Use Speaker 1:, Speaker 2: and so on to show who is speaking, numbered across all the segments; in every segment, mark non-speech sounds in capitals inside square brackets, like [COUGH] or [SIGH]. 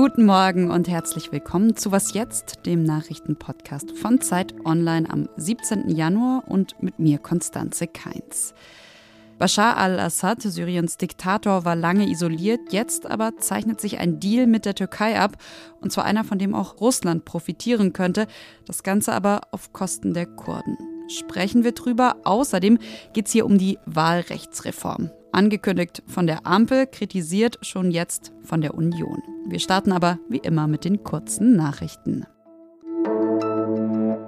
Speaker 1: Guten Morgen und herzlich willkommen zu Was jetzt, dem Nachrichtenpodcast von Zeit Online am 17. Januar und mit mir Konstanze Keins. Bashar al-Assad, Syriens Diktator, war lange isoliert, jetzt aber zeichnet sich ein Deal mit der Türkei ab, und zwar einer, von dem auch Russland profitieren könnte, das Ganze aber auf Kosten der Kurden. Sprechen wir drüber. Außerdem geht es hier um die Wahlrechtsreform. Angekündigt von der Ampel, kritisiert schon jetzt von der Union. Wir starten aber wie immer mit den kurzen Nachrichten.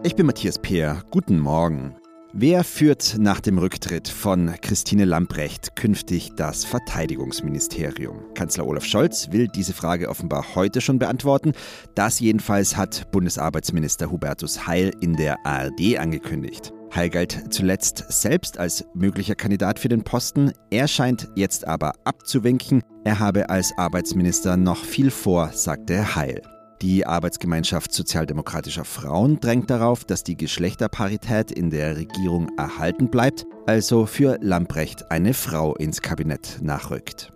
Speaker 2: Ich bin Matthias Peer. Guten Morgen. Wer führt nach dem Rücktritt von Christine Lambrecht künftig das Verteidigungsministerium? Kanzler Olaf Scholz will diese Frage offenbar heute schon beantworten. Das jedenfalls hat Bundesarbeitsminister Hubertus Heil in der ARD angekündigt. Heil galt zuletzt selbst als möglicher Kandidat für den Posten. Er scheint jetzt aber abzuwinken. Er habe als Arbeitsminister noch viel vor, sagte Heil. Die Arbeitsgemeinschaft sozialdemokratischer Frauen drängt darauf, dass die Geschlechterparität in der Regierung erhalten bleibt, also für Lamprecht eine Frau ins Kabinett nachrückt.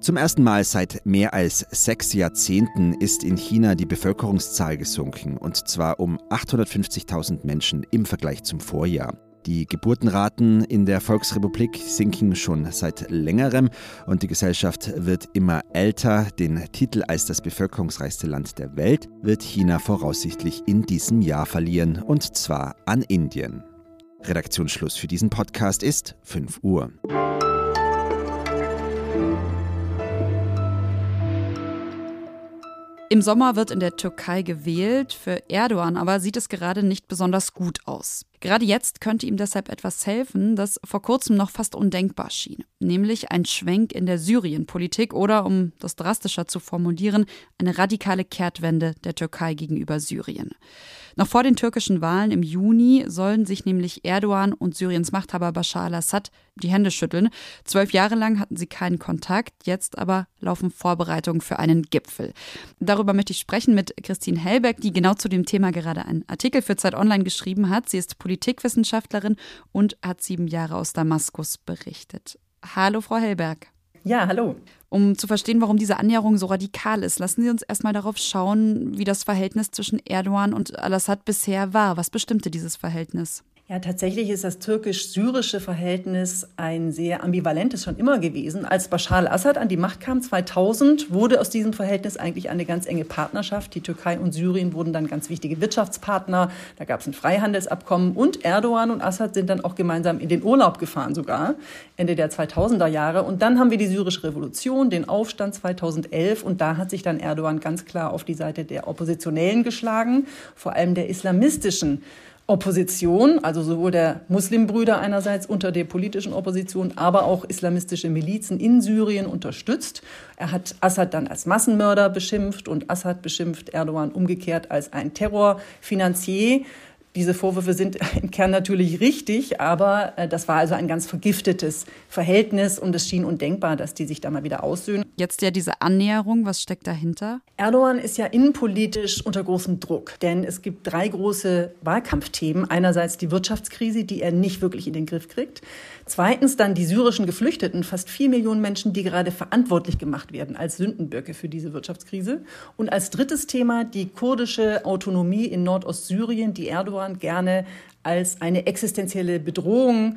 Speaker 2: Zum ersten Mal seit mehr als sechs Jahrzehnten ist in China die Bevölkerungszahl gesunken, und zwar um 850.000 Menschen im Vergleich zum Vorjahr. Die Geburtenraten in der Volksrepublik sinken schon seit längerem und die Gesellschaft wird immer älter. Den Titel als das bevölkerungsreichste Land der Welt wird China voraussichtlich in diesem Jahr verlieren, und zwar an Indien. Redaktionsschluss für diesen Podcast ist 5 Uhr.
Speaker 1: Im Sommer wird in der Türkei gewählt, für Erdogan aber sieht es gerade nicht besonders gut aus. Gerade jetzt könnte ihm deshalb etwas helfen, das vor kurzem noch fast undenkbar schien, nämlich ein Schwenk in der Syrienpolitik oder, um das drastischer zu formulieren, eine radikale Kehrtwende der Türkei gegenüber Syrien. Noch vor den türkischen Wahlen im Juni sollen sich nämlich Erdogan und Syriens Machthaber Bashar al-Assad die Hände schütteln. Zwölf Jahre lang hatten sie keinen Kontakt, jetzt aber laufen Vorbereitungen für einen Gipfel. Darüber möchte ich sprechen mit Christine Hellbeck, die genau zu dem Thema gerade einen Artikel für Zeit Online geschrieben hat. Sie ist Politikwissenschaftlerin und hat sieben Jahre aus Damaskus berichtet. Hallo, Frau Hellberg.
Speaker 3: Ja, hallo.
Speaker 1: Um zu verstehen, warum diese Annäherung so radikal ist, lassen Sie uns erstmal darauf schauen, wie das Verhältnis zwischen Erdogan und Al-Assad bisher war. Was bestimmte dieses Verhältnis?
Speaker 3: Ja, tatsächlich ist das türkisch-syrische Verhältnis ein sehr ambivalentes schon immer gewesen. Als Bashar al-Assad an die Macht kam 2000, wurde aus diesem Verhältnis eigentlich eine ganz enge Partnerschaft. Die Türkei und Syrien wurden dann ganz wichtige Wirtschaftspartner. Da gab es ein Freihandelsabkommen und Erdogan und Assad sind dann auch gemeinsam in den Urlaub gefahren sogar Ende der 2000er Jahre. Und dann haben wir die syrische Revolution, den Aufstand 2011 und da hat sich dann Erdogan ganz klar auf die Seite der Oppositionellen geschlagen, vor allem der islamistischen Opposition, also sowohl der Muslimbrüder einerseits unter der politischen Opposition, aber auch islamistische Milizen in Syrien unterstützt. Er hat Assad dann als Massenmörder beschimpft und Assad beschimpft Erdogan umgekehrt als ein Terrorfinanzier. Diese Vorwürfe sind [LAUGHS] im Kern natürlich richtig, aber äh, das war also ein ganz vergiftetes Verhältnis und es schien undenkbar, dass die sich da mal wieder aussöhnen.
Speaker 1: Jetzt ja diese Annäherung, was steckt dahinter?
Speaker 3: Erdogan ist ja innenpolitisch unter großem Druck, denn es gibt drei große Wahlkampfthemen. Einerseits die Wirtschaftskrise, die er nicht wirklich in den Griff kriegt. Zweitens dann die syrischen Geflüchteten, fast vier Millionen Menschen, die gerade verantwortlich gemacht werden als Sündenböcke für diese Wirtschaftskrise. Und als drittes Thema die kurdische Autonomie in Nordostsyrien, die Erdogan gerne als eine existenzielle Bedrohung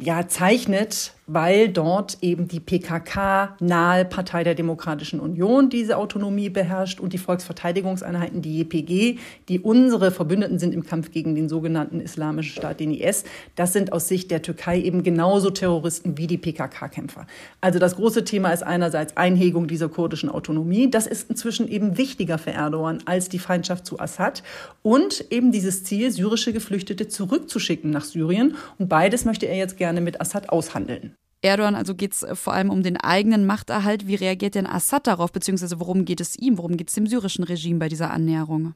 Speaker 3: ja, zeichnet, weil dort eben die PKK-nahe Partei der Demokratischen Union diese Autonomie beherrscht und die Volksverteidigungseinheiten, die JPG, die unsere Verbündeten sind im Kampf gegen den sogenannten Islamischen Staat, den IS, das sind aus Sicht der Türkei eben genauso Terroristen wie die PKK-Kämpfer. Also das große Thema ist einerseits Einhegung dieser kurdischen Autonomie. Das ist inzwischen eben wichtiger für Erdogan als die Feindschaft zu Assad und eben dieses Ziel, syrische Geflüchtete zurückzuschicken nach Syrien. Und beides möchte er jetzt gerne mit Assad aushandeln.
Speaker 1: Erdogan, also geht es äh, vor allem um den eigenen Machterhalt. Wie reagiert denn Assad darauf, beziehungsweise worum geht es ihm, worum geht es dem syrischen Regime bei dieser Annäherung?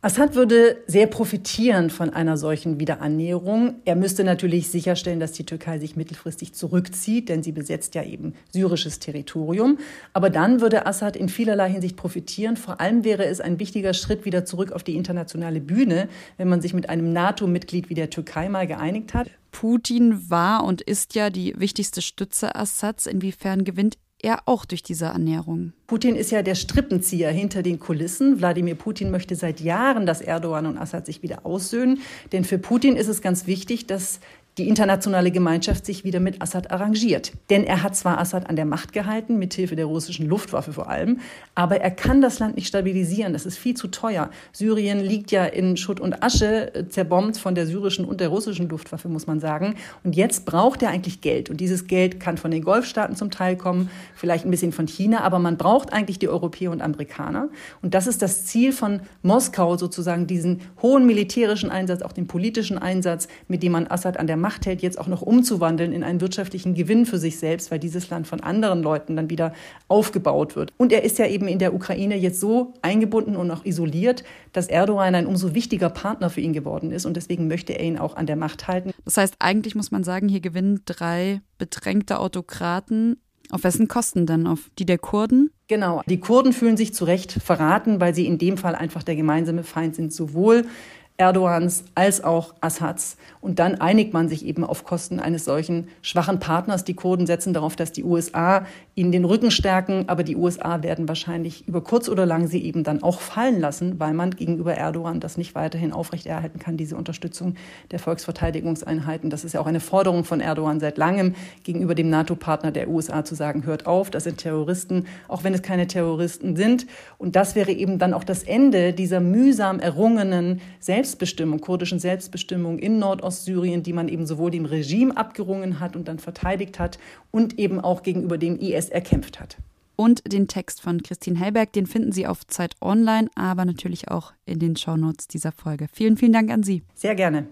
Speaker 3: Assad würde sehr profitieren von einer solchen Wiederannäherung. Er müsste natürlich sicherstellen, dass die Türkei sich mittelfristig zurückzieht, denn sie besetzt ja eben syrisches Territorium. Aber dann würde Assad in vielerlei Hinsicht profitieren. Vor allem wäre es ein wichtiger Schritt wieder zurück auf die internationale Bühne, wenn man sich mit einem NATO-Mitglied wie der Türkei mal geeinigt hat.
Speaker 1: Putin war und ist ja die wichtigste Stütze Assads. Inwiefern gewinnt er auch durch diese Ernährung.
Speaker 3: Putin ist ja der Strippenzieher hinter den Kulissen. Wladimir Putin möchte seit Jahren, dass Erdogan und Assad sich wieder aussöhnen. Denn für Putin ist es ganz wichtig, dass die internationale Gemeinschaft sich wieder mit Assad arrangiert. Denn er hat zwar Assad an der Macht gehalten, mithilfe der russischen Luftwaffe vor allem, aber er kann das Land nicht stabilisieren. Das ist viel zu teuer. Syrien liegt ja in Schutt und Asche, äh, zerbombt von der syrischen und der russischen Luftwaffe, muss man sagen. Und jetzt braucht er eigentlich Geld. Und dieses Geld kann von den Golfstaaten zum Teil kommen, vielleicht ein bisschen von China, aber man braucht eigentlich die Europäer und Amerikaner. Und das ist das Ziel von Moskau, sozusagen diesen hohen militärischen Einsatz, auch den politischen Einsatz, mit dem man Assad an der Macht Macht hält, jetzt auch noch umzuwandeln in einen wirtschaftlichen Gewinn für sich selbst, weil dieses Land von anderen Leuten dann wieder aufgebaut wird. Und er ist ja eben in der Ukraine jetzt so eingebunden und auch isoliert, dass Erdogan ein umso wichtiger Partner für ihn geworden ist. Und deswegen möchte er ihn auch an der Macht halten.
Speaker 1: Das heißt, eigentlich muss man sagen, hier gewinnen drei bedrängte Autokraten. Auf wessen Kosten denn? Auf die der Kurden?
Speaker 3: Genau. Die Kurden fühlen sich zu Recht verraten, weil sie in dem Fall einfach der gemeinsame Feind sind, sowohl Erdogans als auch Assads. Und dann einigt man sich eben auf Kosten eines solchen schwachen Partners. Die Kurden setzen darauf, dass die USA ihnen den Rücken stärken, aber die USA werden wahrscheinlich über kurz oder lang sie eben dann auch fallen lassen, weil man gegenüber Erdogan das nicht weiterhin aufrechterhalten kann, diese Unterstützung der Volksverteidigungseinheiten. Das ist ja auch eine Forderung von Erdogan seit langem gegenüber dem NATO-Partner der USA zu sagen, hört auf, das sind Terroristen, auch wenn es keine Terroristen sind. Und das wäre eben dann auch das Ende dieser mühsam errungenen Selbst Selbstbestimmung, kurdischen Selbstbestimmung in Nordostsyrien, die man eben sowohl dem Regime abgerungen hat und dann verteidigt hat und eben auch gegenüber dem IS erkämpft hat.
Speaker 1: Und den Text von Christine Hellberg, den finden Sie auf Zeit Online, aber natürlich auch in den Shownotes dieser Folge. Vielen, vielen Dank an Sie.
Speaker 3: Sehr gerne.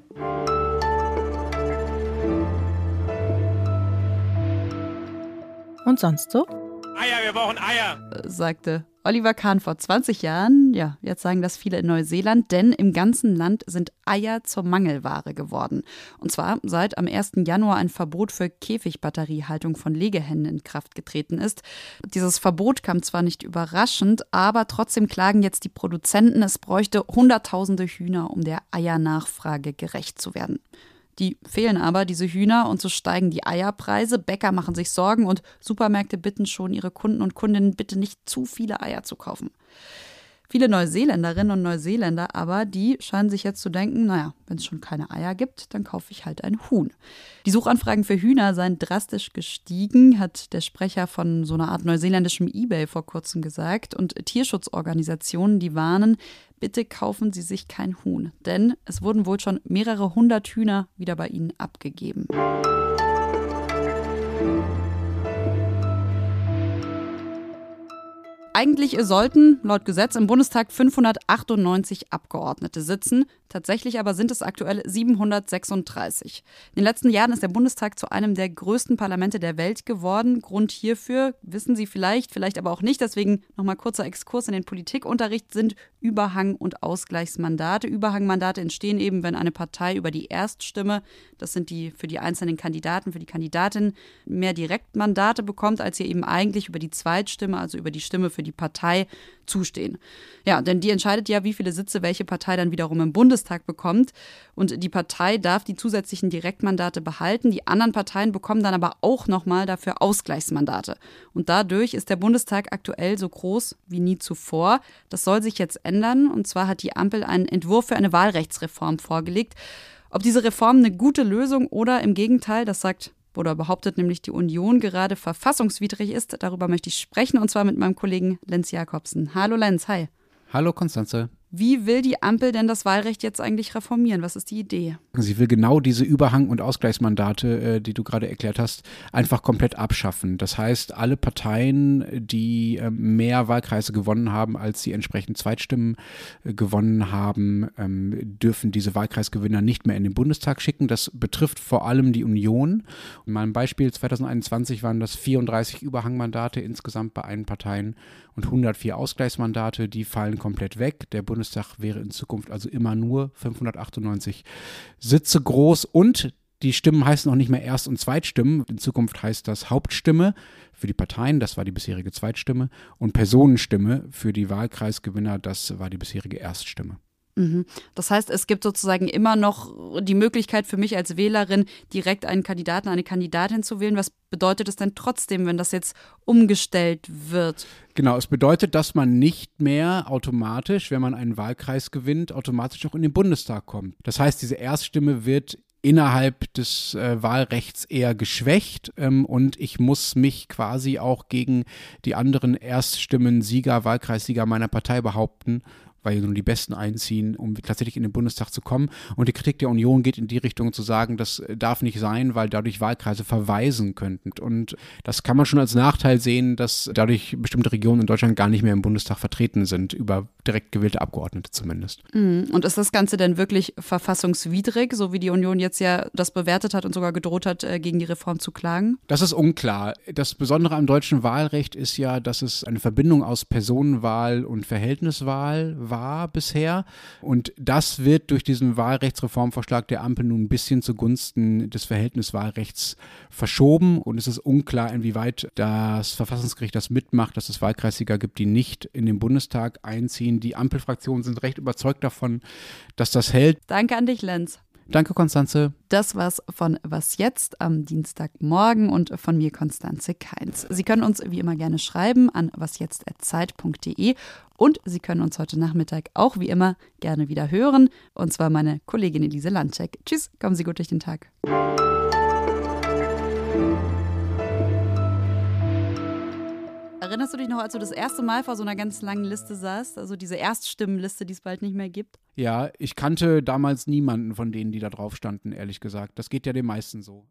Speaker 1: Und sonst so?
Speaker 4: Eier, wir brauchen Eier,
Speaker 1: sagte Oliver Kahn vor 20 Jahren, ja, jetzt sagen das viele in Neuseeland, denn im ganzen Land sind Eier zur Mangelware geworden. Und zwar seit am 1. Januar ein Verbot für Käfigbatteriehaltung von Legehennen in Kraft getreten ist. Dieses Verbot kam zwar nicht überraschend, aber trotzdem klagen jetzt die Produzenten, es bräuchte Hunderttausende Hühner, um der Eiernachfrage gerecht zu werden. Die fehlen aber, diese Hühner, und so steigen die Eierpreise. Bäcker machen sich Sorgen und Supermärkte bitten schon ihre Kunden und Kundinnen bitte nicht zu viele Eier zu kaufen. Viele Neuseeländerinnen und Neuseeländer aber, die scheinen sich jetzt zu denken, naja, wenn es schon keine Eier gibt, dann kaufe ich halt ein Huhn. Die Suchanfragen für Hühner seien drastisch gestiegen, hat der Sprecher von so einer Art neuseeländischem Ebay vor kurzem gesagt. Und Tierschutzorganisationen, die warnen, bitte kaufen Sie sich kein Huhn, denn es wurden wohl schon mehrere hundert Hühner wieder bei Ihnen abgegeben. Eigentlich sollten laut Gesetz im Bundestag 598 Abgeordnete sitzen. Tatsächlich aber sind es aktuell 736. In den letzten Jahren ist der Bundestag zu einem der größten Parlamente der Welt geworden. Grund hierfür wissen Sie vielleicht, vielleicht aber auch nicht. Deswegen nochmal kurzer Exkurs in den Politikunterricht sind Überhang- und Ausgleichsmandate. Überhangmandate entstehen eben, wenn eine Partei über die Erststimme, das sind die für die einzelnen Kandidaten, für die Kandidatin, mehr Direktmandate bekommt, als ihr eben eigentlich über die Zweitstimme, also über die Stimme für die Partei zustehen. Ja, denn die entscheidet ja, wie viele Sitze welche Partei dann wiederum im Bundestag bekommt. Und die Partei darf die zusätzlichen Direktmandate behalten. Die anderen Parteien bekommen dann aber auch nochmal dafür Ausgleichsmandate. Und dadurch ist der Bundestag aktuell so groß wie nie zuvor. Das soll sich jetzt ändern. Und zwar hat die Ampel einen Entwurf für eine Wahlrechtsreform vorgelegt. Ob diese Reform eine gute Lösung oder im Gegenteil, das sagt oder behauptet nämlich die Union gerade verfassungswidrig ist. Darüber möchte ich sprechen und zwar mit meinem Kollegen Lenz Jakobsen. Hallo Lenz, hi.
Speaker 5: Hallo Konstanze.
Speaker 1: Wie will die Ampel denn das Wahlrecht jetzt eigentlich reformieren? Was ist die Idee?
Speaker 5: Sie will genau diese Überhang- und Ausgleichsmandate, äh, die du gerade erklärt hast, einfach komplett abschaffen. Das heißt, alle Parteien, die äh, mehr Wahlkreise gewonnen haben, als sie entsprechend Zweitstimmen äh, gewonnen haben, ähm, dürfen diese Wahlkreisgewinner nicht mehr in den Bundestag schicken. Das betrifft vor allem die Union. In meinem Beispiel 2021 waren das 34 Überhangmandate insgesamt bei allen Parteien und 104 Ausgleichsmandate. Die fallen komplett weg. Der Bundestag Bundestag wäre in Zukunft also immer nur 598 Sitze groß und die Stimmen heißen auch nicht mehr Erst- und Zweitstimmen. In Zukunft heißt das Hauptstimme für die Parteien, das war die bisherige Zweitstimme, und Personenstimme für die Wahlkreisgewinner, das war die bisherige Erststimme.
Speaker 1: Mhm. Das heißt, es gibt sozusagen immer noch die Möglichkeit für mich als Wählerin, direkt einen Kandidaten, eine Kandidatin zu wählen. Was bedeutet es denn trotzdem, wenn das jetzt umgestellt wird?
Speaker 5: Genau, es bedeutet, dass man nicht mehr automatisch, wenn man einen Wahlkreis gewinnt, automatisch auch in den Bundestag kommt. Das heißt, diese Erststimme wird innerhalb des äh, Wahlrechts eher geschwächt ähm, und ich muss mich quasi auch gegen die anderen Erststimmen Sieger, Wahlkreissieger meiner Partei behaupten weil nur die Besten einziehen, um tatsächlich in den Bundestag zu kommen. Und die Kritik der Union geht in die Richtung zu sagen, das darf nicht sein, weil dadurch Wahlkreise verweisen könnten. Und das kann man schon als Nachteil sehen, dass dadurch bestimmte Regionen in Deutschland gar nicht mehr im Bundestag vertreten sind, über direkt gewählte Abgeordnete zumindest.
Speaker 1: Mhm. Und ist das Ganze denn wirklich verfassungswidrig, so wie die Union jetzt ja das bewertet hat und sogar gedroht hat, äh, gegen die Reform zu klagen?
Speaker 5: Das ist unklar. Das Besondere am deutschen Wahlrecht ist ja, dass es eine Verbindung aus Personenwahl und Verhältniswahl war war bisher. Und das wird durch diesen Wahlrechtsreformvorschlag der Ampel nun ein bisschen zugunsten des Verhältniswahlrechts verschoben. Und es ist unklar, inwieweit das Verfassungsgericht das mitmacht, dass es Wahlkreissieger gibt, die nicht in den Bundestag einziehen. Die Ampelfraktionen sind recht überzeugt davon, dass das hält.
Speaker 1: Danke an dich, Lenz.
Speaker 5: Danke, Konstanze.
Speaker 1: Das war's von Was jetzt am Dienstagmorgen und von mir, Konstanze Keins. Sie können uns wie immer gerne schreiben an wasjetzt.zeit.de und Sie können uns heute Nachmittag auch wie immer gerne wieder hören. Und zwar meine Kollegin Elise Landcheck. Tschüss, kommen Sie gut durch den Tag. Erinnerst du dich noch, als du das erste Mal vor so einer ganz langen Liste saßt? Also diese Erststimmenliste, die es bald nicht mehr gibt?
Speaker 5: Ja, ich kannte damals niemanden von denen, die da drauf standen, ehrlich gesagt. Das geht ja den meisten so.